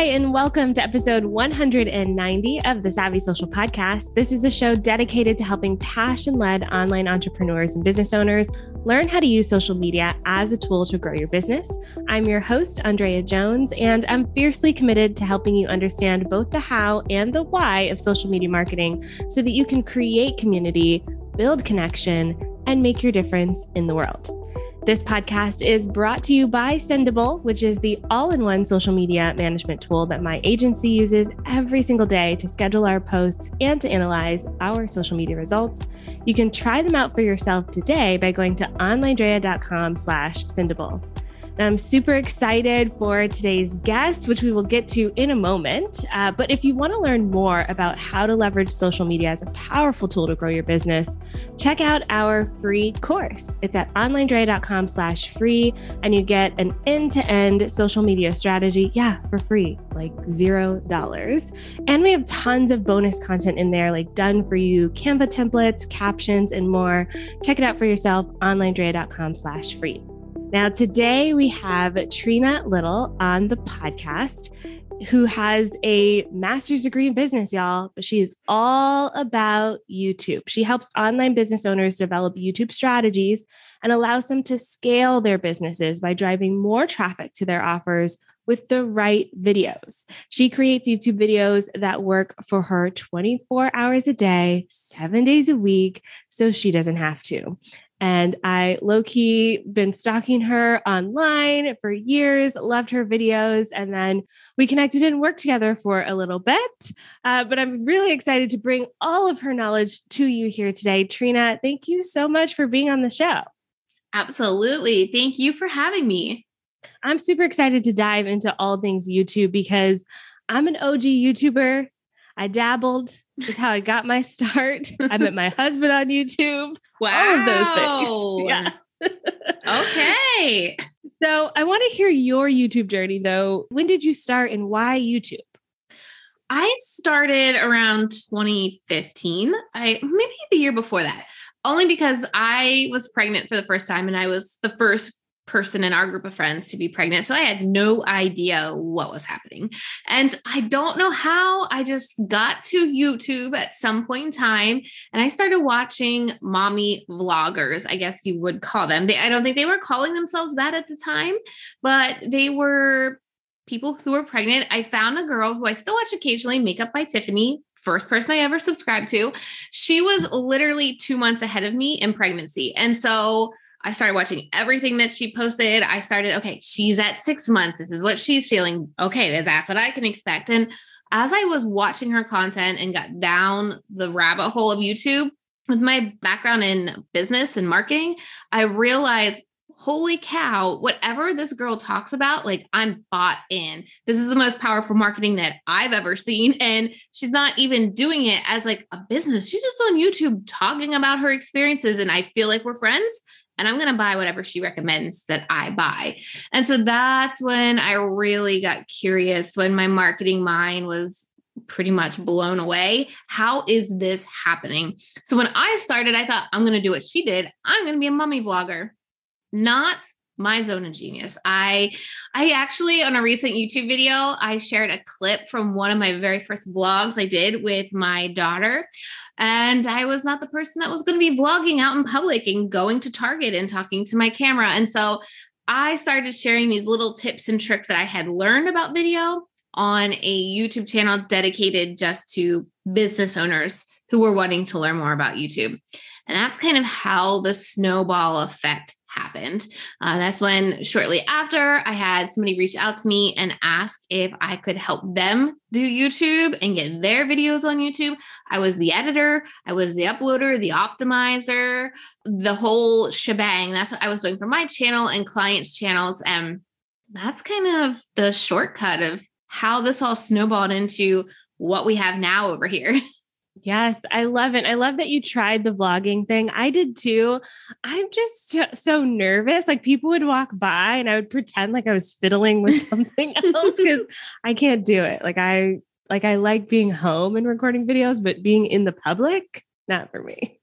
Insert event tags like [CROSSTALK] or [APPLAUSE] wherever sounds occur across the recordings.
Hi, and welcome to episode 190 of the Savvy Social Podcast. This is a show dedicated to helping passion led online entrepreneurs and business owners learn how to use social media as a tool to grow your business. I'm your host, Andrea Jones, and I'm fiercely committed to helping you understand both the how and the why of social media marketing so that you can create community, build connection, and make your difference in the world. This podcast is brought to you by Sendible, which is the all in one social media management tool that my agency uses every single day to schedule our posts and to analyze our social media results. You can try them out for yourself today by going to onlinedrea.com slash Sendible. I'm super excited for today's guest, which we will get to in a moment. Uh, but if you want to learn more about how to leverage social media as a powerful tool to grow your business, check out our free course. It's at onlinedrea.com slash free, and you get an end-to-end social media strategy, yeah, for free, like zero dollars. And we have tons of bonus content in there, like done for you Canva templates, captions, and more. Check it out for yourself, onlinedrea.com slash free. Now, today we have Trina Little on the podcast who has a master's degree in business, y'all, but she's all about YouTube. She helps online business owners develop YouTube strategies and allows them to scale their businesses by driving more traffic to their offers with the right videos. She creates YouTube videos that work for her 24 hours a day, seven days a week, so she doesn't have to. And I low key been stalking her online for years, loved her videos. And then we connected and worked together for a little bit. Uh, but I'm really excited to bring all of her knowledge to you here today. Trina, thank you so much for being on the show. Absolutely. Thank you for having me. I'm super excited to dive into all things YouTube because I'm an OG YouTuber. I dabbled. That's how I got my start. [LAUGHS] I met my husband on YouTube. Wow. All of those things. [LAUGHS] Yeah. okay. So I want to hear your YouTube journey though. When did you start and why YouTube? I started around 2015. I maybe the year before that. Only because I was pregnant for the first time and I was the first person in our group of friends to be pregnant. So I had no idea what was happening. And I don't know how I just got to YouTube at some point in time and I started watching mommy vloggers, I guess you would call them. They, I don't think they were calling themselves that at the time, but they were people who were pregnant. I found a girl who I still watch occasionally, Makeup by Tiffany, first person I ever subscribed to. She was literally two months ahead of me in pregnancy. And so I started watching everything that she posted. I started, okay, she's at six months. This is what she's feeling. Okay, that's what I can expect. And as I was watching her content and got down the rabbit hole of YouTube with my background in business and marketing, I realized holy cow, whatever this girl talks about, like I'm bought in. This is the most powerful marketing that I've ever seen. And she's not even doing it as like a business. She's just on YouTube talking about her experiences. And I feel like we're friends and I'm going to buy whatever she recommends that I buy. And so that's when I really got curious when my marketing mind was pretty much blown away. How is this happening? So when I started, I thought I'm going to do what she did. I'm going to be a mummy vlogger. Not my zone of genius. I I actually on a recent YouTube video, I shared a clip from one of my very first vlogs I did with my daughter. And I was not the person that was going to be vlogging out in public and going to Target and talking to my camera. And so I started sharing these little tips and tricks that I had learned about video on a YouTube channel dedicated just to business owners who were wanting to learn more about YouTube. And that's kind of how the snowball effect happened. Uh, that's when shortly after I had somebody reach out to me and ask if I could help them do YouTube and get their videos on YouTube. I was the editor, I was the uploader, the optimizer, the whole shebang. That's what I was doing for my channel and clients' channels. And that's kind of the shortcut of how this all snowballed into what we have now over here. [LAUGHS] Yes, I love it. I love that you tried the vlogging thing. I did too. I'm just so, nervous. Like people would walk by and I would pretend like I was fiddling with something [LAUGHS] else because I can't do it. Like I like I like being home and recording videos, but being in the public, not for me.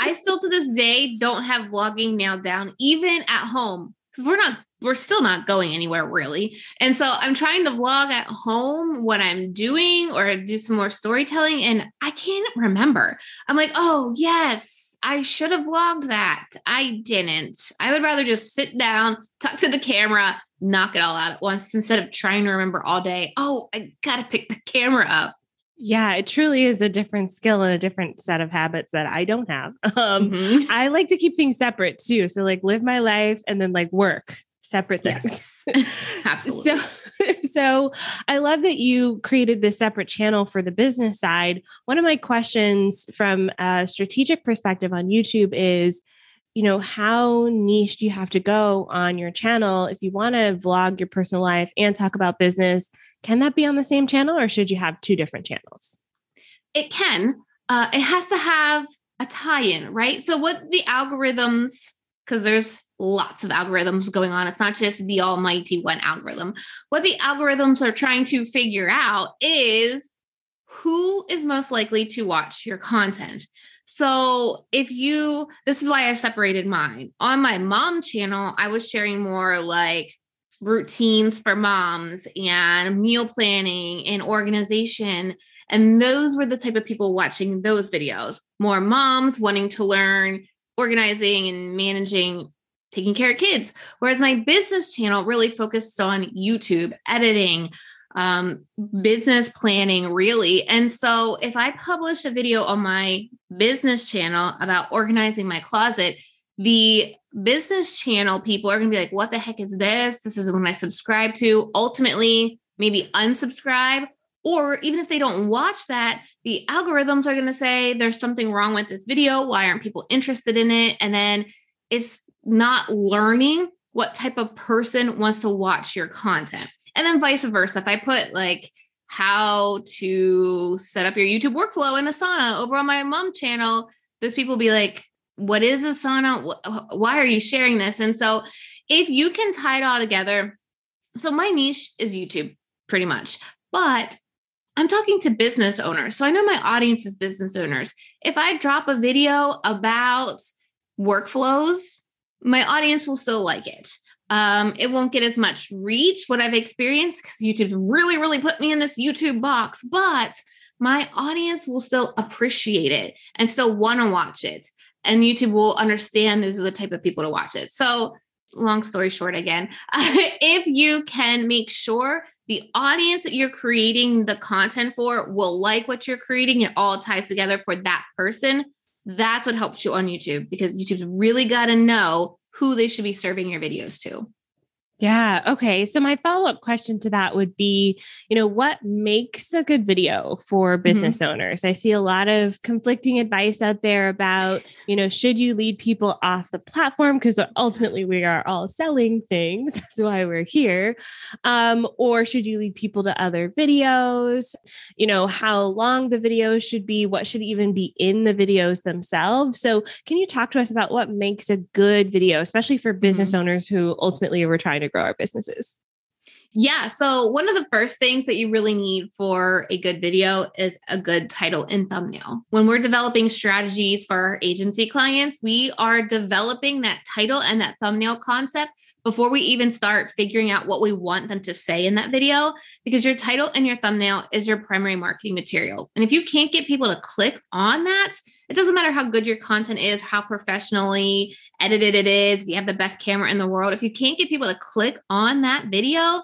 I still to this day don't have vlogging nailed down, even at home. Because we're not we're still not going anywhere really. And so I'm trying to vlog at home what I'm doing or do some more storytelling and I can't remember. I'm like, "Oh, yes, I should have vlogged that. I didn't. I would rather just sit down, talk to the camera, knock it all out at once instead of trying to remember all day. Oh, I got to pick the camera up. Yeah, it truly is a different skill and a different set of habits that I don't have. [LAUGHS] Um, mm-hmm. I like to keep things separate too. So, like, live my life and then like work separate things. Yes. [LAUGHS] Absolutely. so, [LAUGHS] so I love that you created this separate channel for the business side. One of my questions from a strategic perspective on YouTube is, you know, how niche do you have to go on your channel if you want to vlog your personal life and talk about business? Can that be on the same channel or should you have two different channels? It can. Uh, it has to have a tie in, right? So, what the algorithms, because there's lots of algorithms going on, it's not just the almighty one algorithm. What the algorithms are trying to figure out is who is most likely to watch your content. So, if you, this is why I separated mine. On my mom channel, I was sharing more like routines for moms and meal planning and organization. And those were the type of people watching those videos. More moms wanting to learn organizing and managing taking care of kids. Whereas my business channel really focused on YouTube, editing, um, business planning, really. And so if I publish a video on my business channel about organizing my closet, the business channel people are going to be like, what the heck is this? This is when I subscribe to. Ultimately, maybe unsubscribe. Or even if they don't watch that, the algorithms are going to say there's something wrong with this video. Why aren't people interested in it? And then it's not learning what type of person wants to watch your content. And then vice versa. If I put like how to set up your YouTube workflow in Asana over on my mom channel, those people be like, what is Asana? Why are you sharing this? And so if you can tie it all together, so my niche is YouTube pretty much, but I'm talking to business owners. So I know my audience is business owners. If I drop a video about workflows, my audience will still like it. Um, it won't get as much reach, what I've experienced, because YouTube's really, really put me in this YouTube box, but my audience will still appreciate it and still want to watch it and YouTube will understand those are the type of people to watch it. So, long story short, again, [LAUGHS] if you can make sure the audience that you're creating the content for will like what you're creating, it all ties together for that person. That's what helps you on YouTube because YouTube's really got to know who they should be serving your videos to. Yeah. Okay. So my follow up question to that would be, you know, what makes a good video for mm-hmm. business mm-hmm. owners? I see a lot of conflicting advice out there about, you know, should you lead people off the platform because ultimately we are all selling things. [LAUGHS] That's why we're here. Um, or should you lead people to other videos? You know, how long the videos should be, what should even be in the videos themselves. So can you talk to us about what makes a good video, especially for business mm-hmm. owners who ultimately are trying to grow our businesses? Yeah. So, one of the first things that you really need for a good video is a good title and thumbnail. When we're developing strategies for our agency clients, we are developing that title and that thumbnail concept before we even start figuring out what we want them to say in that video, because your title and your thumbnail is your primary marketing material. And if you can't get people to click on that, it doesn't matter how good your content is, how professionally edited it is, if you have the best camera in the world. If you can't get people to click on that video,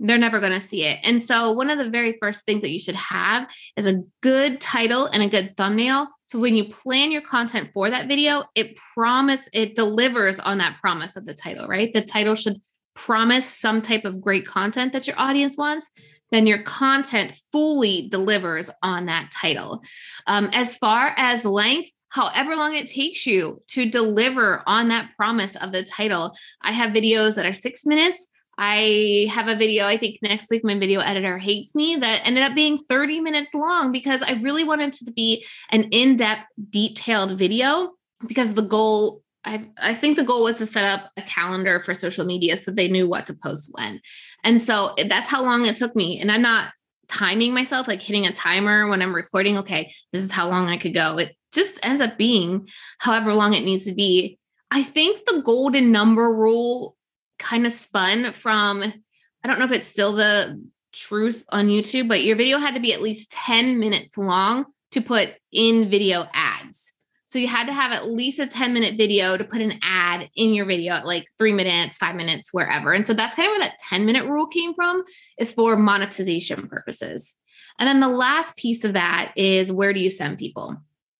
they're never going to see it. And so, one of the very first things that you should have is a good title and a good thumbnail. So, when you plan your content for that video, it promise it delivers on that promise of the title, right? The title should promise some type of great content that your audience wants. Then your content fully delivers on that title. Um, as far as length, however long it takes you to deliver on that promise of the title. I have videos that are six minutes. I have a video, I think next week my video editor hates me that ended up being 30 minutes long because I really wanted to be an in-depth detailed video because the goal I I think the goal was to set up a calendar for social media so they knew what to post when. And so that's how long it took me and I'm not timing myself like hitting a timer when I'm recording okay, this is how long I could go. It just ends up being however long it needs to be. I think the golden number rule kind of spun from, I don't know if it's still the truth on YouTube, but your video had to be at least 10 minutes long to put in video ads. So you had to have at least a 10 minute video to put an ad in your video at like three minutes, five minutes, wherever. And so that's kind of where that 10 minute rule came from, is for monetization purposes. And then the last piece of that is where do you send people?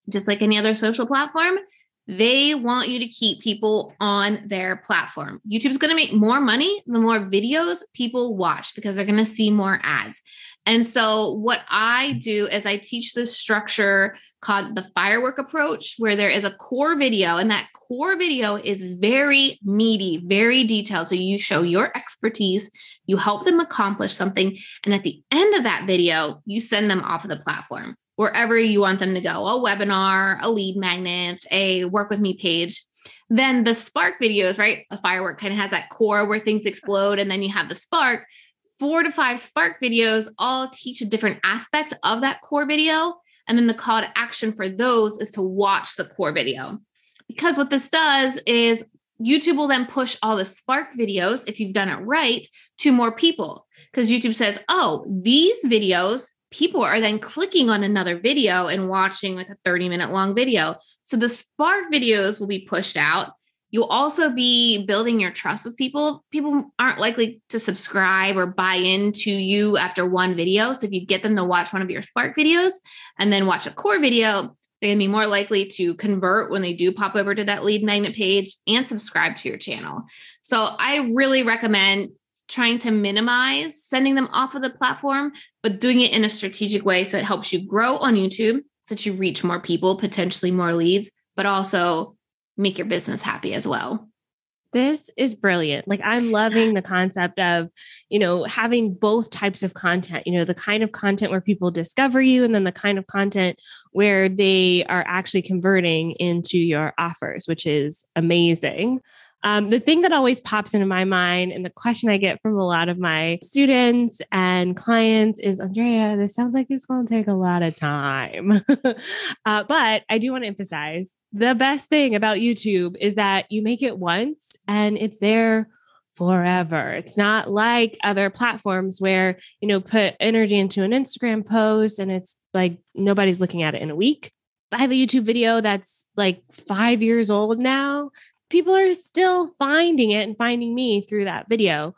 Just like any other social platform, they want you to keep people on their platform. YouTube's going to make more money the more videos people watch because they're going to see more ads. And so, what I do is I teach this structure called the firework approach, where there is a core video, and that core video is very meaty, very detailed. So, you show your expertise, you help them accomplish something. And at the end of that video, you send them off of the platform wherever you want them to go a webinar, a lead magnet, a work with me page. Then the spark videos, right? A firework kind of has that core where things explode, and then you have the spark four to five Spark videos all teach a different aspect of that core video. And then the call to action for those is to watch the core video. Because what this does is YouTube will then push all the Spark videos, if you've done it right, to more people. Because YouTube says, oh, these videos, people are then clicking on another video and watching like a 30 minute long video. So the Spark videos will be pushed out. You'll also be building your trust with people. People aren't likely to subscribe or buy into you after one video. So if you get them to watch one of your Spark videos and then watch a core video, they're going to be more likely to convert when they do pop over to that lead magnet page and subscribe to your channel. So I really recommend trying to minimize sending them off of the platform, but doing it in a strategic way so it helps you grow on YouTube so that you reach more people, potentially more leads, but also make your business happy as well. This is brilliant. Like, I'm loving the concept of, you know, having both types of content, you know, the kind of content where people discover you, and then the kind of content where they are actually converting into your offers, which is amazing. Um, the thing that always pops into my mind and the question I get from a lot of my students and clients is Andrea, this sounds like it's going to take a lot of time. [LAUGHS] uh, but I do want to emphasize the best thing about YouTube is that you make it once and it's there forever. It's not like other platforms where, you know, put energy into an Instagram post and it's like nobody's looking at it in a week. I have a YouTube video that's like five years old now people are still finding it and finding me through that video.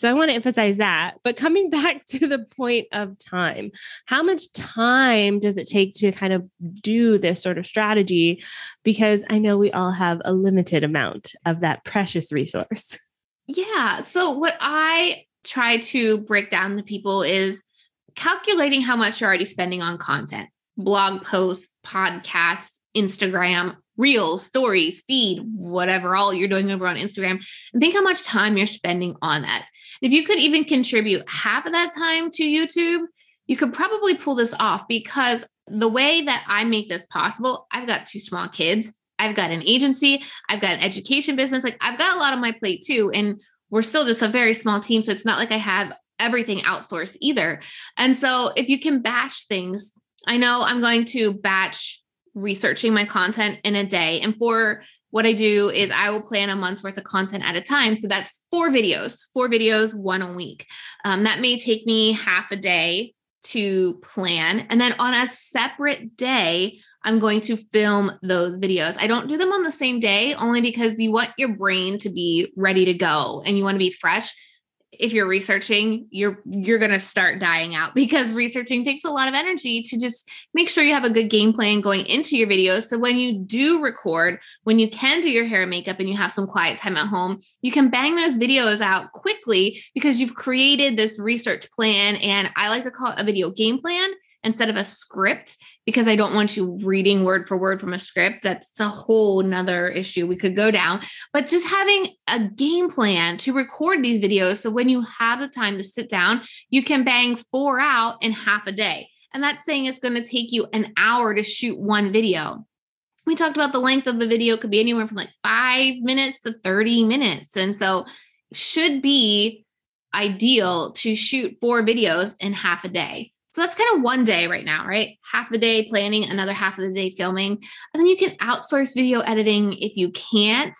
So I want to emphasize that. But coming [LAUGHS] back to the point of time, how much time does it take to kind of do this sort of strategy? Because I know we all have a limited amount of that precious resource. [LAUGHS] Yeah. So what I try to break down to people is calculating how much you're already spending on content, blog posts, podcasts, Instagram, reels, stories, feed, whatever all you're doing over on Instagram, and think how much time you're spending on that. If you could even contribute half of that time to YouTube, you could probably pull this off because the way that I make this possible, I've got two small kids. I've got an agency, I've got an education business. Like I've got a lot on my plate too. And we're still just a very small team. So it's not like I have everything outsourced either. And so if you can batch things, I know I'm going to batch researching my content in a day. And for what I do is I will plan a month's worth of content at a time. So that's four videos, four videos, one a week. Um, that may take me half a day to plan. And then on a separate day, I'm going to film those videos. I don't do them on the same day only because you want your brain to be ready to go and you want to be fresh if you're researching you're you're going to start dying out because researching takes a lot of energy to just make sure you have a good game plan going into your videos so when you do record when you can do your hair and makeup and you have some quiet time at home you can bang those videos out quickly because you've created this research plan. And i like to call it a video game plan instead of a script because I don't want you reading word for word from a script. That's a whole nother issue we could go down. But just having a game plan to record these videos. So when you have the time to sit down, you can bang four out in half a day. And that's saying it's going to take you an hour to shoot one video. We talked about the length of the video could be anywhere from like five minutes to 30 minutes. And so should be ideal to shoot four videos in half a day. So that's kind of one day right now, right? Half the day planning, another half of the day filming. And then you can outsource video editing if you can't.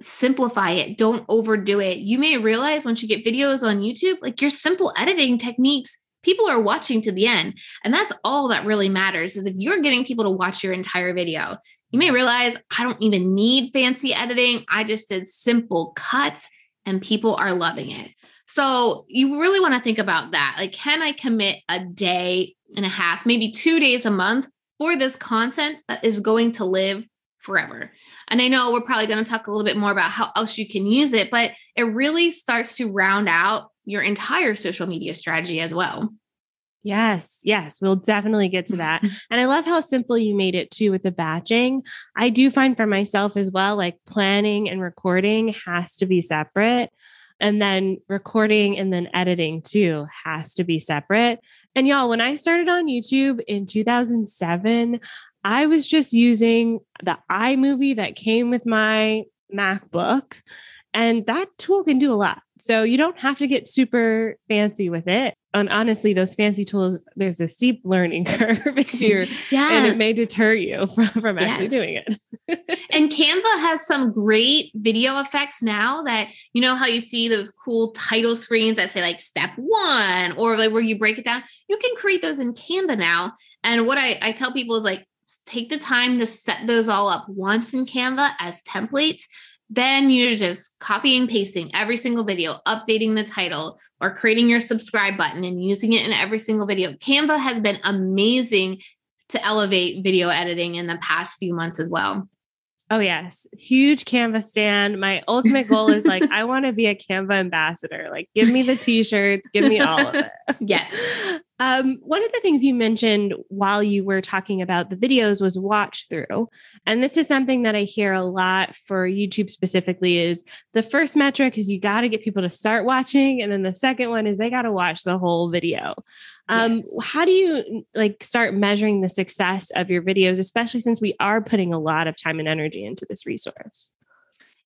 simplify it. Don't overdo it. You may realize once you get videos on YouTube, like your simple editing techniques, people are watching to the end. And that's all that really matters is if you're getting people to watch your entire video, you may realize I don't even need fancy editing. I just did simple cuts and people are loving it. So you really want to think about that. Like, can I commit a day and a half, maybe two days a month for this content that is going to live forever? And I know we're probably going to talk a little bit more about how else you can use it, but it really starts to round out your entire social media strategy as well. Yes, yes, we'll definitely get to that. [LAUGHS] and I love how simple you made it too with the batching. I do find for myself as well, like planning and recording has to be separate. And then recording and then editing too has to be separate. And y'all, when I started on YouTube in 2007, I was just using the iMovie that came with my MacBook. And that tool can do a lot. So you don't have to get super fancy with it. And honestly, those fancy tools, there's a steep learning [LAUGHS] curve if you're, yes. and it may deter you [LAUGHS] from, from actually yes. doing it. [LAUGHS] and Canva has some great video effects now that, you know, how you see those cool title screens that say like step one or like where you break it down. You can create those in Canva now. And what I, I tell people is like, take the time to set those all up once in Canva as templates then you're just copying pasting every single video, updating the title, or creating your subscribe button and using it in every single video. Canva has been amazing to elevate video editing in the past few months as well. Oh yes, huge Canva stand. My ultimate goal is like [LAUGHS] I want to be a Canva ambassador. Like give me the t-shirts, give me all of it. yes. [LAUGHS] Um, one of the things you mentioned while you were talking about the videos was watch through. And this is something that I hear a lot for YouTube specifically is the first metric is you got to get people to start watching. And then the second one is they got to watch the whole video. Um, yes. How do you like start measuring the success of your videos, especially since we are putting a lot of time and energy into this resource?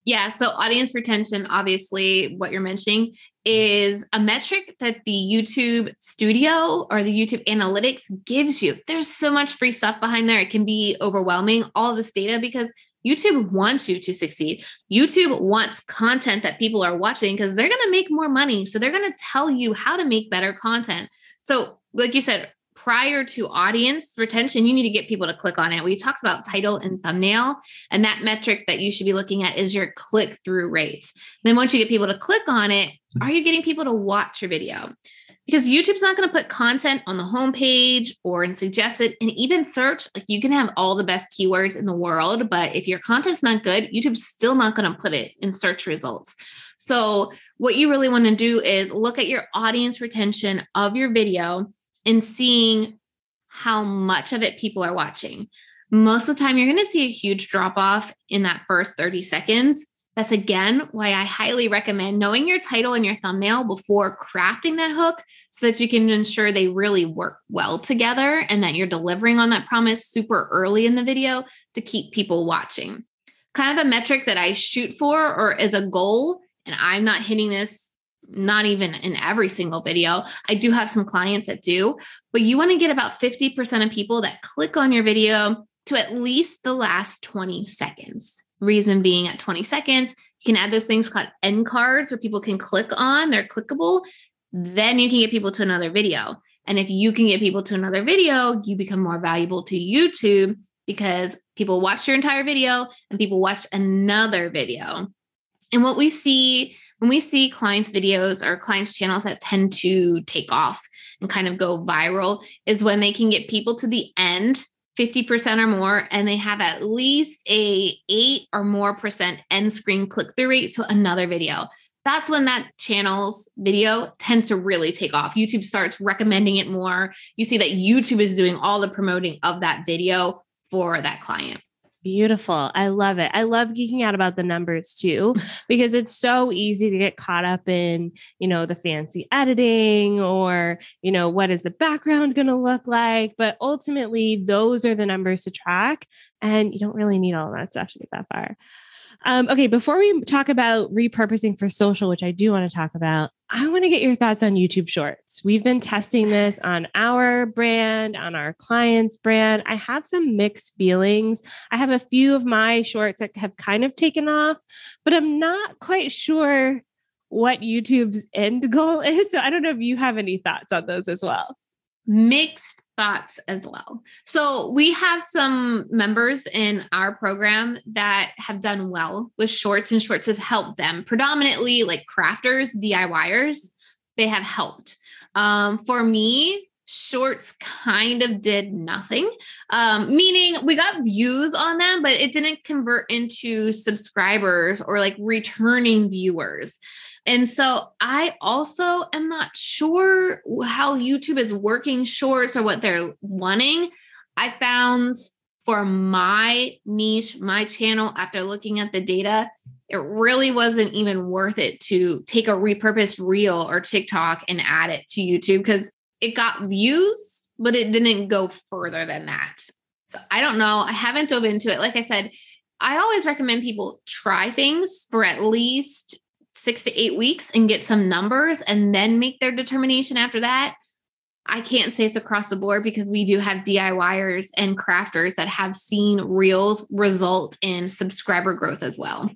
Yeah. So, audience retention, obviously, what you're mentioning is a metric that the YouTube studio or the YouTube analytics gives you. There's so much free stuff behind there. It can be overwhelming, all this data, because YouTube wants you to succeed. YouTube wants content that people are watching because they're going to make more money. So, they're going to tell you how to make better content. So, like you said, prior to audience retention, you need to get people to click on it. We talked about title and thumbnail, and that metric that you should be looking at is your click through rate. Then, once you get people to click on it, mm-hmm. are you getting people to watch your video? Because YouTube's not going to put content on the homepage or in suggested and even search. Like you can have all the best keywords in the world, but if your content's not good, YouTube's still not going to put it in search results. So, what you really want to do is look at your audience retention of your video and seeing how much of it people are watching. Most of the time, you're going to see a huge drop off in that first 30 seconds. That's again why I highly recommend knowing your title and your thumbnail before crafting that hook so that you can ensure they really work well together and that you're delivering on that promise super early in the video to keep people watching. Kind of a metric that I shoot for or as a goal, and I'm not hitting this not even in every single video. I do have some clients that do, but you want to get about 50% of people that click on your video to at least the last 20 seconds. Reason being at 20 seconds, you can add those things called end cards where people can click on, they're clickable. Then you can get people to another video. And if you can get people to another video, you become more valuable to YouTube because people watch your entire video and people watch another video. And what we see when we see clients' videos or clients' channels that tend to take off and kind of go viral, is when they can get people to the end 50% or more and they have at least a 8 or more percent end screen click through rate to another video that's when that channel's video tends to really take off. YouTube starts recommending it more. You see that YouTube is doing all the promoting of that video for that client. Beautiful. I love it. I love geeking out about the numbers too, [LAUGHS] because it's so easy to get caught up in, you know, the fancy editing or, you know, what is the background going to look like? But ultimately, those are the numbers to track. And you don't really need all that stuff to get that far. Um, okay, before we talk about repurposing for social, which I do want to talk about, I want to get your thoughts on YouTube Shorts. We've been testing this on our brand, on our clients' brand. I have some mixed feelings. I have a few of my shorts that have kind of taken off, but I'm not quite sure what YouTube's end goal is. So I don't know if you have any thoughts on those as well. Mixed thoughts as well. So we have some members in our program that have done well with shorts and shorts have helped them predominantly like crafters, DIYers, they have helped. Um, for me, shorts kind of did nothing um, meaning we got views on them but it didn't convert into subscribers or like returning viewers and so I also am not sure how YouTube is working shorts or what they're wanting. I found for my niche, my channel, after looking at the data, it really wasn't even worth it to take a repurposed reel or TikTok and add it to YouTube because it got views, but it didn't go further than that. So I don't know. I haven't dove into it. Like I said, I always recommend people try things for at least six to eight weeks and get some numbers and then make their determination after that. I can't say it's across the board because we do have DIYers and crafters that have seen reels result in subscriber growth as well.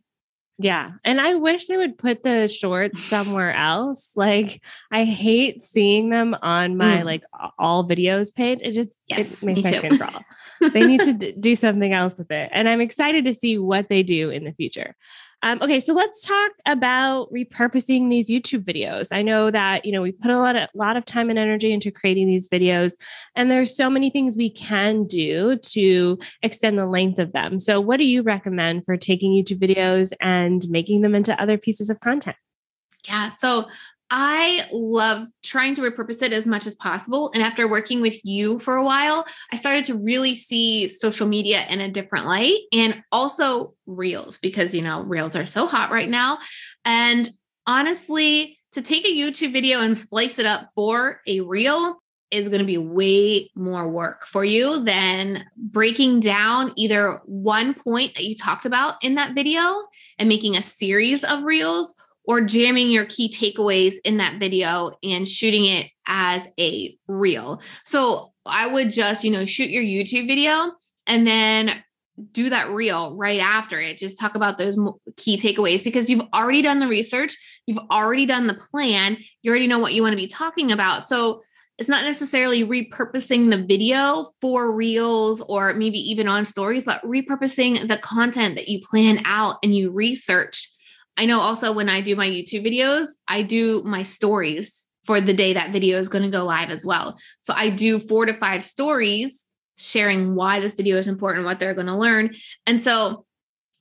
Yeah. And I wish they would put the shorts somewhere else. Like I hate seeing them on my mm. like all videos page. It just yes, it makes my too. skin crawl. they need to d- do something else with it. And I'm excited to see what they do in the future. Um, okay, so let's talk about repurposing these YouTube videos. I know that you know we put a lot of lot of time and energy into creating these videos, and there's so many things we can do to extend the length of them. So, what do you recommend for taking YouTube videos and making them into other pieces of content? Yeah, so I love trying to repurpose it as much as possible. And after working with you for a while, I started to really see social media in a different light and also reels because, you know, reels are so hot right now. And honestly, to take a YouTube video and splice it up for a reel is going to be way more work for you than breaking down either one point that you talked about in that video and making a series of reels or jamming your key takeaways in that video and shooting it as a reel. So I would just, you know, shoot your YouTube video and then do that reel right after it. Just talk about those key takeaways because you've already done the research, you've already done the plan, you already know what you want to be talking about. So it's not necessarily repurposing the video for reels or maybe even on stories, but repurposing the content that you plan out and you researched I know also when I do my YouTube videos, I do my stories for the day that video is going to go live as well. So I do four to five stories sharing why this video is important, what they're going to learn. And so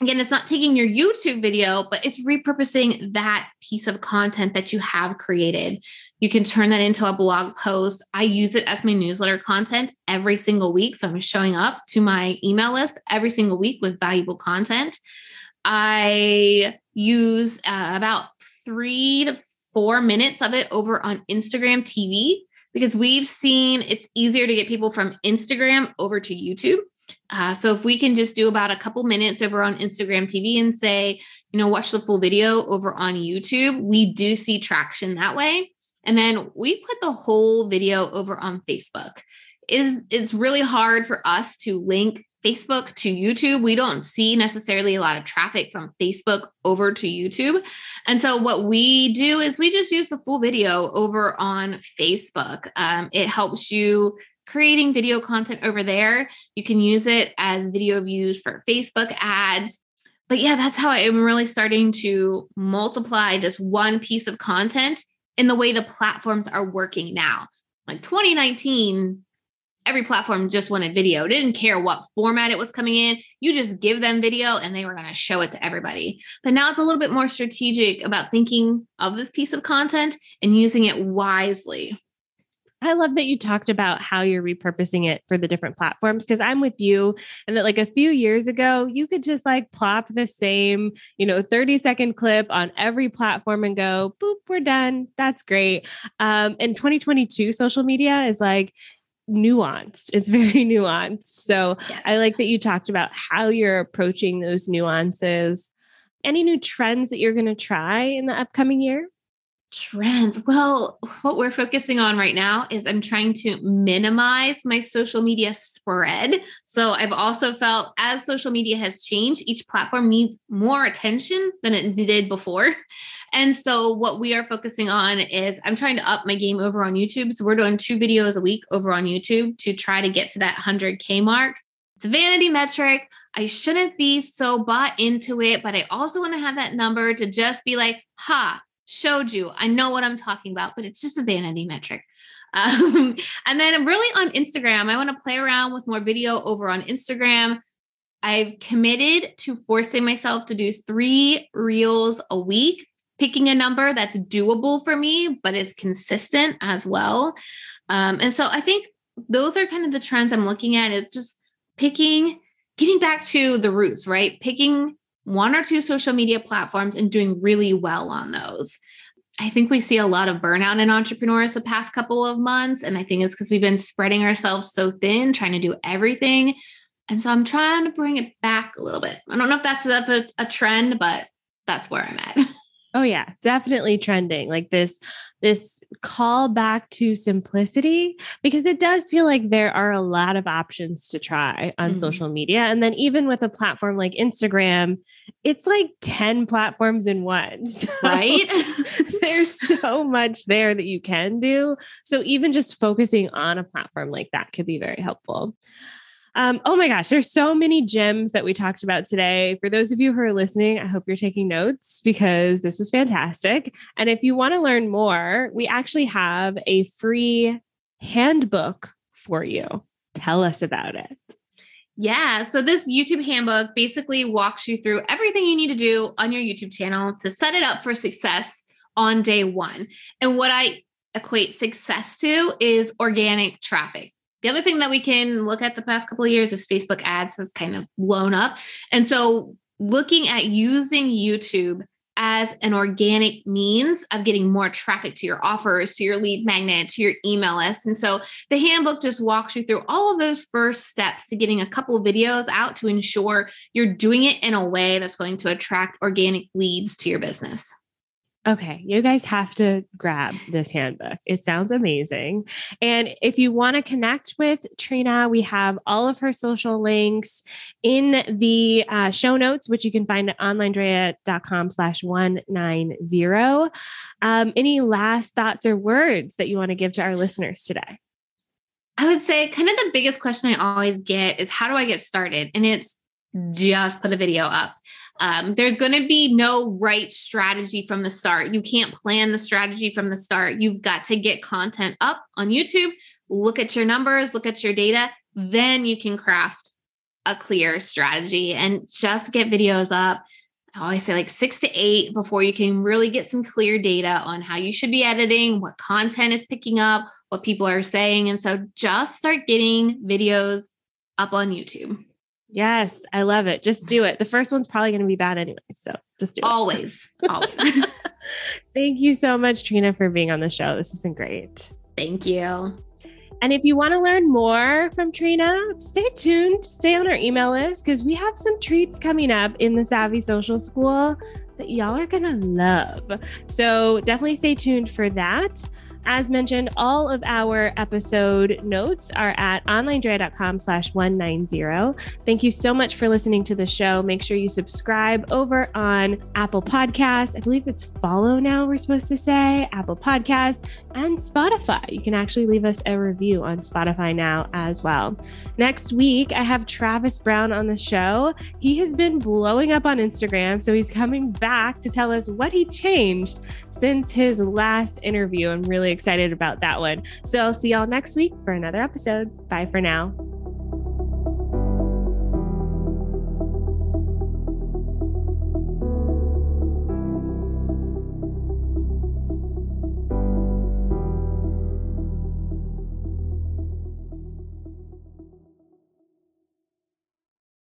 again, it's not taking your YouTube video, but it's repurposing that piece of content that you have created. You can turn that into a blog post. I use it as my newsletter content every single week. So I'm showing up to my email list every single week with valuable content. I use uh, about three to four minutes of it over on Instagram TV because we've seen it's easier to get people from Instagram over to YouTube. Uh, so if we can just do about a couple minutes over on Instagram TV and say, you know, watch the full video over on YouTube, we do see traction that way. And then we put the whole video over on Facebook. Is it's really hard for us to link Facebook to YouTube. We don't see necessarily a lot of traffic from Facebook over to YouTube. And so, what we do is we just use the full video over on Facebook. Um, it helps you creating video content over there. You can use it as video views for Facebook ads. But yeah, that's how I'm really starting to multiply this one piece of content in the way the platforms are working now. Like 2019, every platform just wanted video. It didn't care what format it was coming in. You just give them video and they were going to show it to everybody. But now it's a little bit more strategic about thinking of this piece of content and using it wisely. I love that you talked about how you're repurposing it for the different platforms because I'm with you. And that, like, a few years ago, you could just like plop the same, you know, 30 second clip on every platform and go, boop, we're done. That's great. Um, and 2022 social media is like, nuanced. It's [LAUGHS] very nuanced. So yes. I like that you talked about how you're approaching those nuances. Any new trends that you're going to try in the upcoming year? Trends. Well, what we're focusing on right now is I'm trying to minimize my social media spread. So I've also felt as social media has changed, each platform needs more attention than it did before. And so what we are focusing on is I'm trying to up my game over on YouTube. So we're doing two videos a week over on YouTube to try to get to that 100K mark. It's a vanity metric. I shouldn't be so bought into it, but I also want to have that number to just be like, ha, showed you. I know what I'm talking about, but it's just a vanity metric. [LAUGHS] Um, and then really on Instagram, I want to play around with more video over on Instagram. I've committed to forcing myself to do three reels a week, picking a number that's doable for me, but is consistent as well. Um, and so I think those are kind of the trends I'm looking at. It's just picking, getting back to the roots, right? Picking one or two social media platforms and doing really well on those. I think we see a lot of burnout in entrepreneurs the past couple of months. And I think it's because we've been spreading ourselves so thin, trying to do everything. And so I'm trying to bring it back a little bit. I don't know if that's a, a trend, but that's where I'm at. [LAUGHS] Oh yeah, definitely trending. Like this this call back to simplicity because it does feel like there are a lot of options to try on mm-hmm. social media and then even with a platform like Instagram, it's like 10 platforms in one. [LAUGHS] So right? [LAUGHS] there's so much there that you can do. So even just focusing on a platform like that could be very helpful. Um, oh my gosh, there's so many gems that we talked about today. For those of you who are listening, I hope you're taking notes because this was fantastic. And if you want to learn more, we actually have a free handbook for you. Tell us about it. Yeah. So, this YouTube handbook basically walks you through everything you need to do on your YouTube channel to set it up for success on day one. And what I equate success to is organic traffic. The other thing that we can look at the past couple of years is Facebook ads has kind of blown up. And so looking at using YouTube as an organic means of getting more traffic to your offers, to your lead magnet, to your email list. And so the handbook just walks you through all of those first steps to getting a couple of videos out to ensure you're doing it in a way that's going to attract organic leads to your business. Okay, you guys have to grab this handbook. It sounds amazing. And if you want to connect with Trina, we have all of her social links in the uh, show notes, which you can find at onlinedrea.com slash 190. Um, any last thoughts or words that you want to give to our listeners today? I would say kind of the biggest question I always get is how do I get started? And it's just put a video up. Um, there's going to be no right strategy from the start. You can't plan the strategy from the start. You've got to get content up on YouTube, look at your numbers, look at your data, then you can craft a clear strategy and just get videos up. I always say like six to eight before you can really get some clear data on how you should be editing, what content is picking up, what people are saying. And so just start getting videos up on YouTube. Yes, I love it. Just do it. The first one's probably going to be bad anyway. So just do it. Always. Always. [LAUGHS] Thank you so much, Trina, for being on the show. This has been great. Thank you. And if you want to learn more from Trina, stay tuned, stay on our email list because we have some treats coming up in the Savvy Social School that y'all are going to love. So definitely stay tuned for that. As mentioned, all of our episode notes are at onlinedrea.com slash 190. Thank you so much for listening to the show. Make sure you subscribe over on Apple Podcasts. I believe it's follow now, we're supposed to say, Apple Podcasts and Spotify. You can actually leave us a review on Spotify now as well. Next week, I have Travis Brown on the show. He has been blowing up on Instagram, so he's coming back to tell us what he changed since his last interview. I'm really excited about that one. So I'll see y'all next week for another episode. Bye for now.